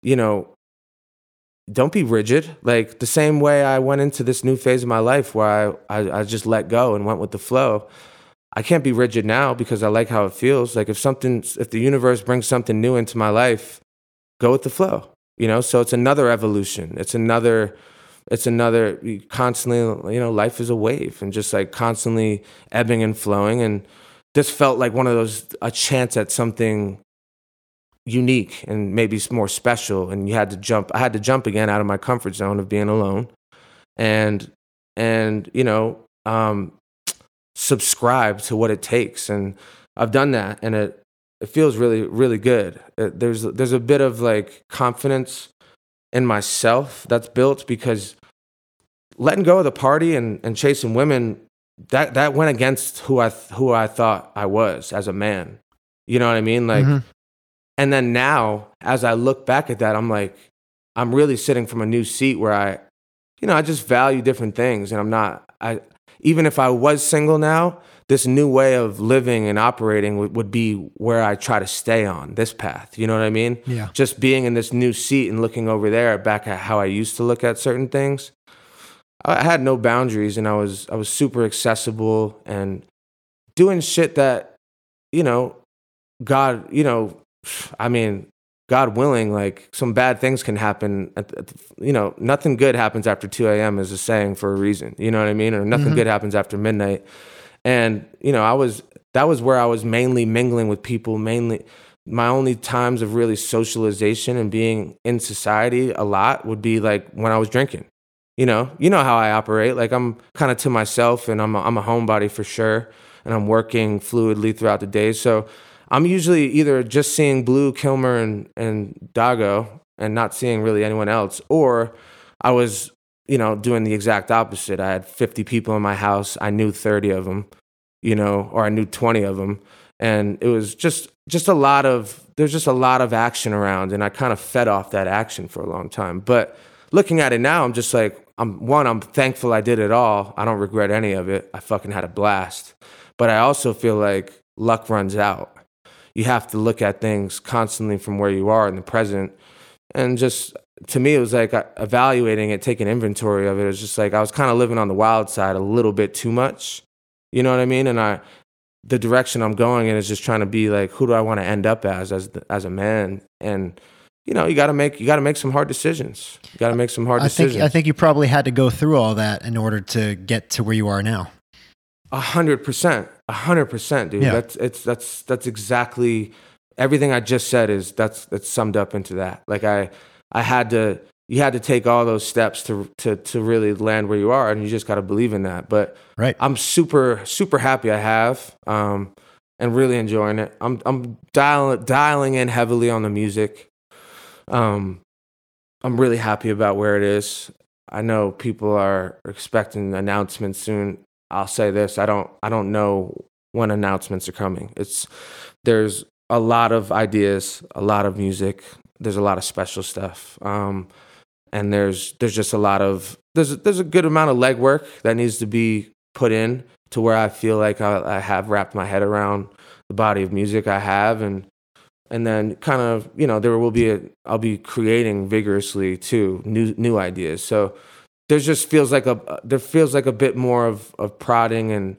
you know don't be rigid. Like the same way i went into this new phase of my life where i i, I just let go and went with the flow i can't be rigid now because i like how it feels. Like if something if the universe brings something new into my life go with the flow you know? So it's another evolution. It's another it's another constantly you know life is a wave and just like constantly ebbing and flowing. And this felt like one of those a chance at something unique and maybe more special and you had to jump i had to jump again out of my comfort zone of being alone and and you know um subscribe to what it takes and i've done that and it it feels really really good It- there's there's a bit of like confidence in myself that's built because letting go of the party and, and chasing women that that went against who I who I thought I was as a man. You know what I mean? Like Mhm. And then now as I look back at that I'm like I'm really sitting from a new seat where I you know, I just value different things and I'm not I even if I was single now, this new way of living and operating would, would be where I try to stay on this path. You know what I mean? Yeah. Just being in this new seat and looking over there back at how I used to look at certain things. I I had no boundaries and I was I was super accessible and doing shit that, you know, God, you know, I mean, God willing, like some bad things can happen. At, at, you know, nothing good happens after 2 a.m. is a saying for a reason. You know what I mean? Or nothing mm-hmm. good happens after midnight. And, you know, I was, that was where I was mainly mingling with people, mainly my only times of really socialization and being in society a lot would be like when I was drinking. You know, you know how I operate. Like I'm kind of to myself and I'm a, I'm a homebody for sure. And I'm working fluidly throughout the day. So I'm usually either just seeing Blue, Kilmer, and, and Dago and not seeing really anyone else. Or I was, you know, doing the exact opposite. I had 50 people in my house. I knew 30 of them, you know, or I knew 20 of them. And it was just just a lot of there's just a lot of action around and I kind of fed off that action for a long time. But looking at it now, I'm just like I'm one, I'm thankful I did it all. I don't regret any of it. I fucking had a blast. But I also feel like luck runs out. You have to look at things constantly from where you are in the present. And just to me, it was like uh, evaluating it, taking inventory of it. It was just like I was kind of living on the wild side a little bit too much. You know what I mean? And I, the direction I'm going in is just trying to be like, who do I want to end up as, as, as a man? And, you know, you got to make, you got to make some hard decisions. You got to make some hard I decisions. think I think you probably had to go through all that in order to get to where you are now. A hundred percent, a hundred percent, dude. Yeah. That's it's that's that's exactly everything I just said is that's that's summed up into that. Like I I had to you had to take all those steps to to to really land where you are, and you just got to believe in that. But Right. I'm super super happy I have, um, and really enjoying it. I'm I'm dialing dialing in heavily on the music. Um, I'm really happy about where it is. I know people are expecting announcements soon. I'll say this: I don't I don't know when announcements are coming. It's there's a lot of ideas, a lot of music. There's a lot of special stuff, um, and there's there's just a lot of there's there's a good amount of legwork that needs to be put in to where I feel like I, I have wrapped my head around the body of music I have, and and then kind of you know there will be a I'll be creating vigorously too new new ideas. So there just feels like a there feels like a bit more of of prodding and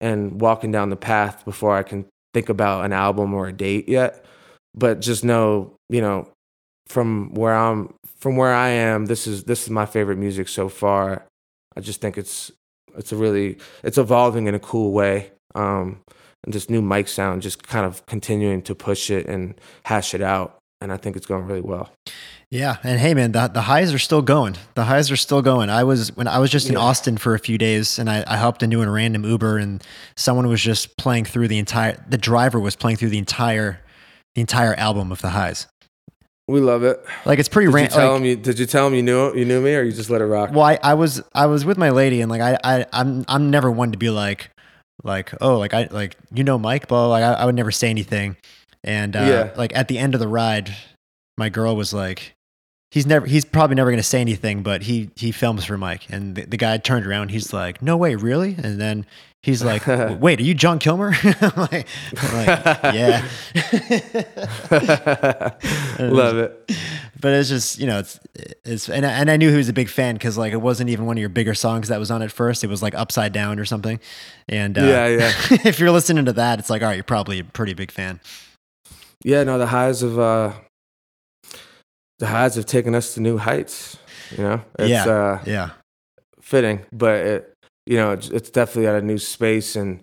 and walking down the path before I can think about an album or a date yet. But just know, you know, from where I'm from where I am, this is this is my favorite music so far. I just think it's it's a really it's evolving in a cool way. Um and this new mic sound just kind of continuing to push it and hash it out. And I think it's going really well. Yeah, and hey, man, the the highs are still going. The highs are still going. I was when I was just in Austin for a few days, and I, I hopped into a random Uber, and someone was just playing through the entire. The driver was playing through the entire, the entire album of the highs. We love it. Like it's pretty random. tell him you did you tell him you knew you knew me or you just let it rock? Well, I, I was I was with my lady, and like I, I I'm I'm never one to be like like oh like I like you know Mike, but like I, I would never say anything. And uh, Yeah. like at the end of the ride, my girl was like, he's never he's probably never gonna say anything, but he he films for Mike. And the, the guy turned around, he's like, no way, really? And then he's like, wait, are you John Kilmer? I'm like, I'm like, yeah. love it. but it's just you know it's it's and I, and I knew he was a big fan because like it wasn't even one of your bigger songs that was on at first. It was like Upside Down or something. And uh, Yeah, yeah. if you're listening to that, it's like all right, you're probably a pretty big fan. Yeah, no, the highs of uh the highs have taken us to new heights. You know, it's Yeah. uh, Yeah, fitting, but it, you know, it's, it's definitely at a new space. And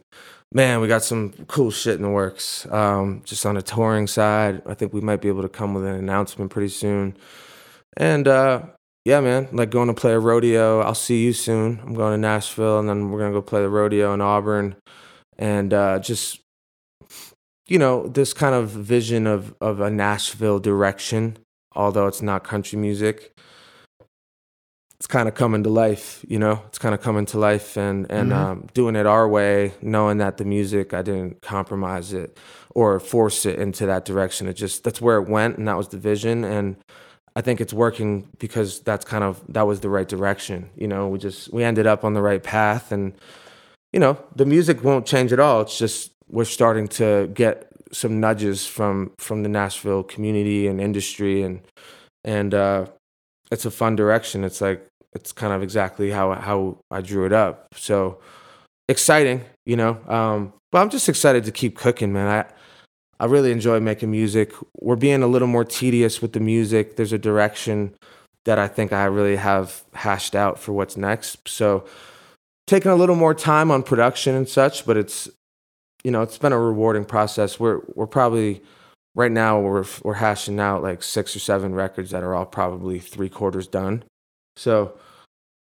man, we got some cool shit in the works. Um, just on the touring side, I think we might be able to come with an announcement pretty soon. And uh, yeah, man, like going to play a rodeo. I'll see you soon. I'm going to Nashville, and then we're gonna go play the rodeo in Auburn, and uh, just you know, this kind of vision of of a Nashville direction, although it's not country music it's kind of coming to life, you know. It's kind of coming to life, and and Mhm. um, doing it our way, knowing that the music I didn't compromise it or force it into that direction. It just that's where it went, and that was the vision, and I think it's working because that's kind of that was the right direction. You know, we just we ended up on the right path, and you know the music won't change at all. It's just we're starting to get some nudges from from the Nashville community and industry, and and uh, it's a fun direction. It's like it's kind of exactly how how I drew it up. So exciting, you know. Um, but I'm just excited to keep cooking, man. I I really enjoy making music. We're being a little more tedious with the music. There's a direction that I think I really have hashed out for what's next. So taking a little more time on production and such, but it's you know, it's been a rewarding process. We're we're probably right now we're we're hashing out like six or seven records that are all probably three quarters done. So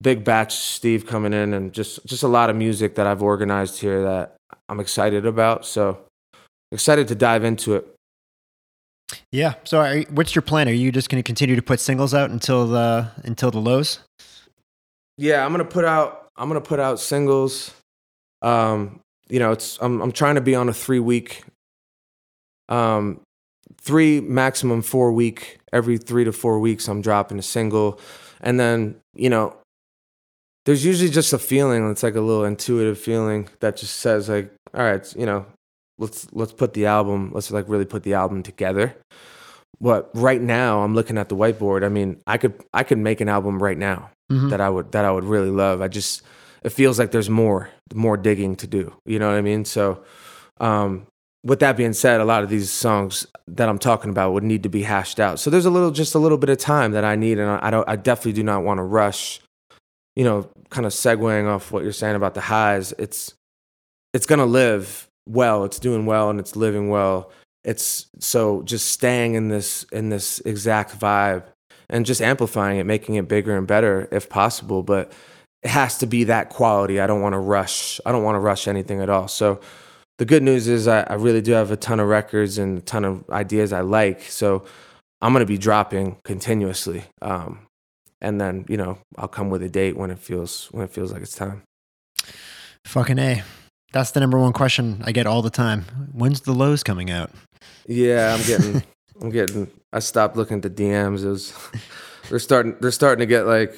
big batch Steve coming in and just just a lot of music that I've organized here that I'm excited about. So excited to dive into it. Yeah. So, are, what's your plan? Are you just going to continue to put singles out until the until the lows? Yeah, I'm gonna put out I'm gonna put out singles. Um, you know, it's I'm I'm trying to be on a three week, um, three maximum four week. Every three to four weeks, I'm dropping a single, and then you know, there's usually just a feeling. It's like a little intuitive feeling that just says like, all right, you know, let's let's put the album. Let's like really put the album together. But right now, I'm looking at the whiteboard. I mean, I could I could make an album right now Mhm. that I would that I would really love. I just it feels like there's more more digging to do. You know what I mean? So um with that being said, a lot of these songs that I'm talking about would need to be hashed out. So there's a little just a little bit of time that I need and I don't I definitely do not want to rush. You know, kind of segueing off what you're saying about the highs, it's it's to live well, it's doing well and it's living well. It's so just staying in this in this exact vibe and just amplifying it, making it bigger and better if possible. But it has to be that quality. I don't want to rush. I don't want to rush anything at all. So the good news is I, I really do have a ton of records and a ton of ideas I like. So I'm going to be dropping continuously. Um, and then, you know, I'll come with a date when it feels when it feels like it's time. Fucking a. That's the number one question I get all the time. When's the lows coming out? Yeah, I'm getting I'm getting I stopped looking at the DMs. It was they're starting they're starting to get like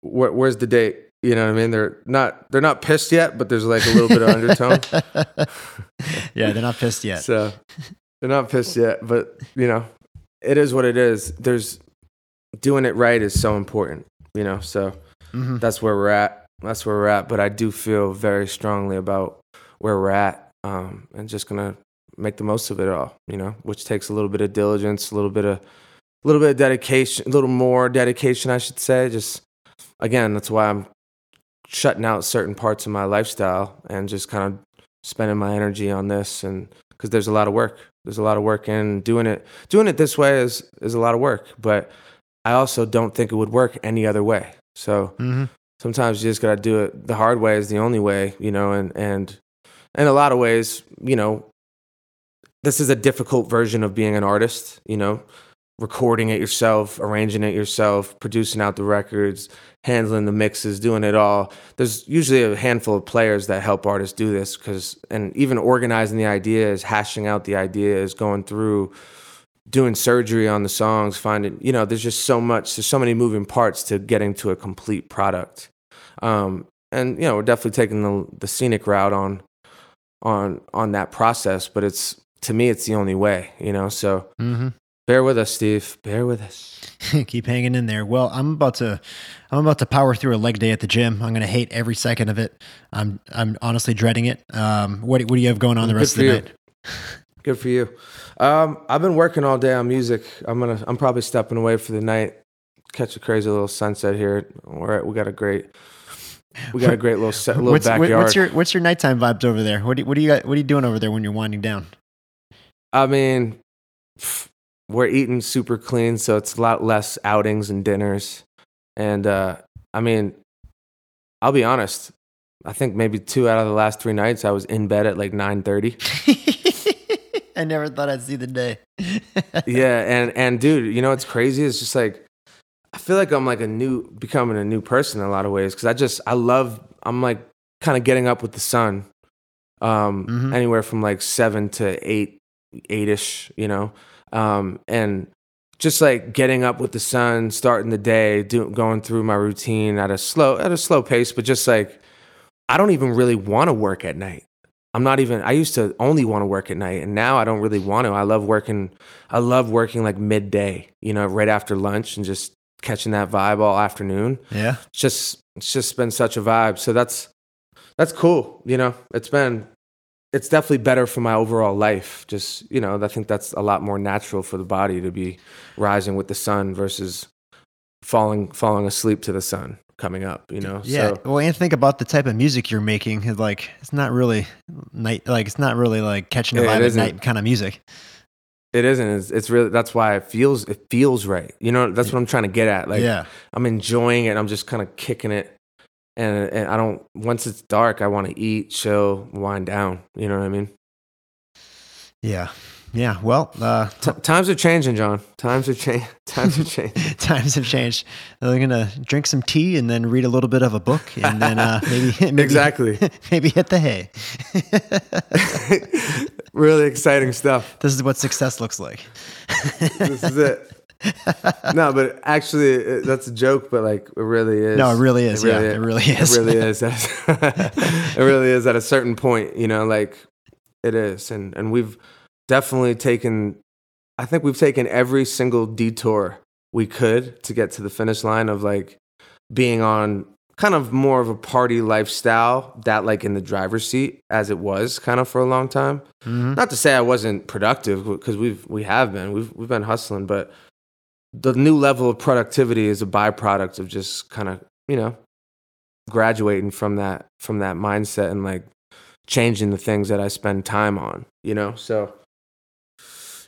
where, where's the date? You know what I mean? They're not they're not pissed yet, but there's like a little bit of undertone. yeah, they're not pissed yet. So they're not pissed yet, but you know, it is what it is. There's doing it right is so important, you know. So Mhm. that's where we're at. That's where we're at. But I do feel very strongly about where we're at, um, and just gonna make the most of it all, you know, which takes a little bit of diligence, a little bit of, a little bit of dedication, a little more dedication, I should say. Just again, that's why I'm shutting out certain parts of my lifestyle and just kind of spending my energy on this, and because there's a lot of work. There's a lot of work in doing it. Doing it this way is is a lot of work, but I also don't think it would work any other way. So Mhm. sometimes you just gotta do it the hard way is the only way, you know, and and in a lot of ways, you know, this is a difficult version of being an artist, you know, recording it yourself, arranging it yourself, producing out the records, handling the mixes, doing it all. There's usually a handful of players that help artists do this because and even organizing the ideas, hashing out the ideas, going through doing surgery on the songs, finding, you know, there's just so much, there's so many moving parts to getting to a complete product. Um, and, you know, we're definitely taking the, the scenic route on, on, on that process, but it's, to me, it's the only way, you know? So Mhm. Bear with us, Steve. Bear with us. Keep hanging in there. Well, I'm about to I'm about to power through a leg day at the gym. I'm going to hate every second of it. I'm I'm honestly dreading it. Um, what what do you have going on the rest of the you. night? Good for you. Um, I've been working all day on music. I'm gonna, I'm probably stepping away for the night. Catch a crazy little sunset here. We're we got a great, we got a great little set, little What's, backyard. what's your what's your nighttime vibes over there? What do, what do you got, what are you doing over there when you're winding down? I mean, we're eating super clean, so it's a lot less outings and dinners. And uh, I mean, I'll be honest. I think maybe two out of the last three nights I was in bed at like nine thirty. I never thought I'd see the day. yeah, and and dude, you know what's crazy? It's just like I feel like I'm like a new, becoming a new person in a lot of ways because I just I love. I'm like kind of getting up with the sun, um, Mhm. anywhere from like seven to eight, eight ish, you know, um, and just like getting up with the sun, starting the day, do, going through my routine at a slow at a slow pace, but just like I don't even really want to work at night. I'm not even. I used to only want to work at night, and now I don't really want to. I love working. I love working like midday, you know, right after lunch, and just catching that vibe all afternoon. yeah. It's just it's just been such a vibe. So that's that's cool. You know, it's been it's definitely better for my overall life. Just you know, I think that's a lot more natural for the body to be rising with the sun versus falling falling asleep to the sun coming up. You know, Yeah. So, well, and think about the type of music you're making. Like it's not really night. Like it's not really like catching a vibe at night kind of music. It isn't. It's, it's really that's why it feels it feels right. You know, that's what I'm trying to get at. Like yeah. I'm enjoying it. I'm just kind of kicking it, and and I don't. Once it's dark, I want to eat, chill, wind down. You know what I mean? Yeah. Yeah. Well, uh, T- times are changing, John. Times are changing. Times are changing. times have changed. They're gonna drink some tea and then read a little bit of a book, and then uh, maybe, maybe Exactly. maybe hit the hay. really exciting stuff. This is what success looks like. This is it. No, but actually, that's a joke. But like, it really is. No, it really is. Yeah, it really is. It really is. it really is at a certain point. You know, like it is, and and we've definitely taken. I think we've taken every single detour we could to get to the finish line of like being on kind of more of a party lifestyle that like in the driver's seat as it was kind of for a long time Mhm. not to say I wasn't productive because we've we have been we've we've been hustling, but the new level of productivity is a byproduct of just kind of you know graduating from that from that mindset and like changing the things that I spend time on. You know, so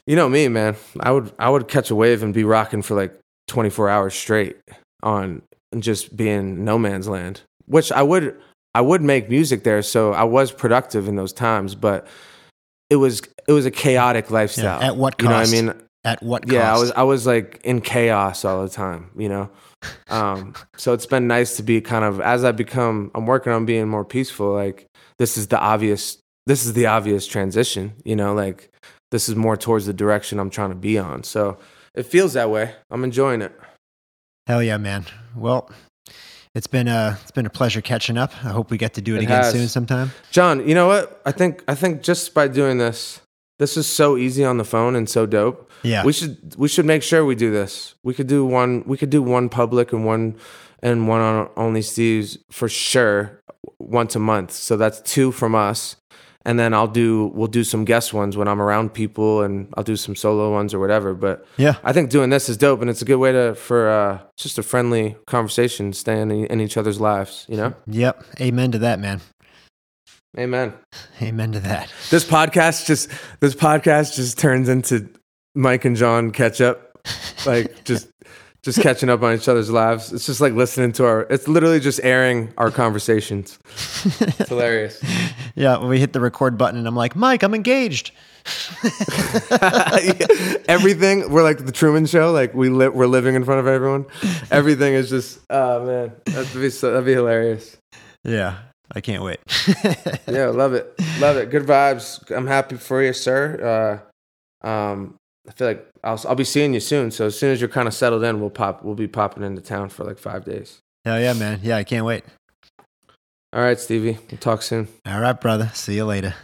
you know me, man. I would I would catch a wave and be rocking for like 24 hours straight on just being no man's land, which I would I would make music there, so I was productive in those times, but it was it was a chaotic lifestyle. at what You know what I mean? At what cost? Yeah, I was I was like in chaos all the time, you know. Um, so it's been nice to be kind of as I become I'm working on being more peaceful, like this is the obvious this is the obvious transition, you know, like this is more towards the direction I'm trying to be on. So it feels that way. I'm enjoying it. Hell yeah, man. Well, it's been a it's been a pleasure catching up. I hope we get to do it, It again has. soon sometime. John, you know what? I think I think just by doing this, this is so easy on the phone and so dope. Yeah. We should we should make sure we do this. We could do one we could do one public and one and one on only Steve's for sure once a month. So that's two from us. And then I'll do we'll do some guest ones when I'm around people and I'll do some solo ones or whatever. But yeah. I think doing this is dope and it's a good way to for uh, just a friendly conversation, staying in, in each other's lives, you know? Yep. Amen to that, man. Amen. Amen to that. This podcast just this podcast just turns into Mike and John catch up, like just just catching up on each other's lives. It's just like listening to our. It's literally just airing our conversations. It's hilarious. Yeah, when we hit the record button and I'm like, Mike, I'm engaged. Everything we're like the Truman Show. Like we li- we're living in front of everyone. Everything is just oh man, that'd be so, that'd be hilarious. Yeah. I can't wait. Yeah, love it, love it. Good vibes. I'm happy for you, sir. Uh, um, I feel like I'll I'll be seeing you soon. So as soon as you're kind of settled in, we'll pop. We'll be popping into town for like five days. Hell yeah, man. Yeah, I can't wait. All right, Stevie. We'll talk soon. All right, brother. See you later.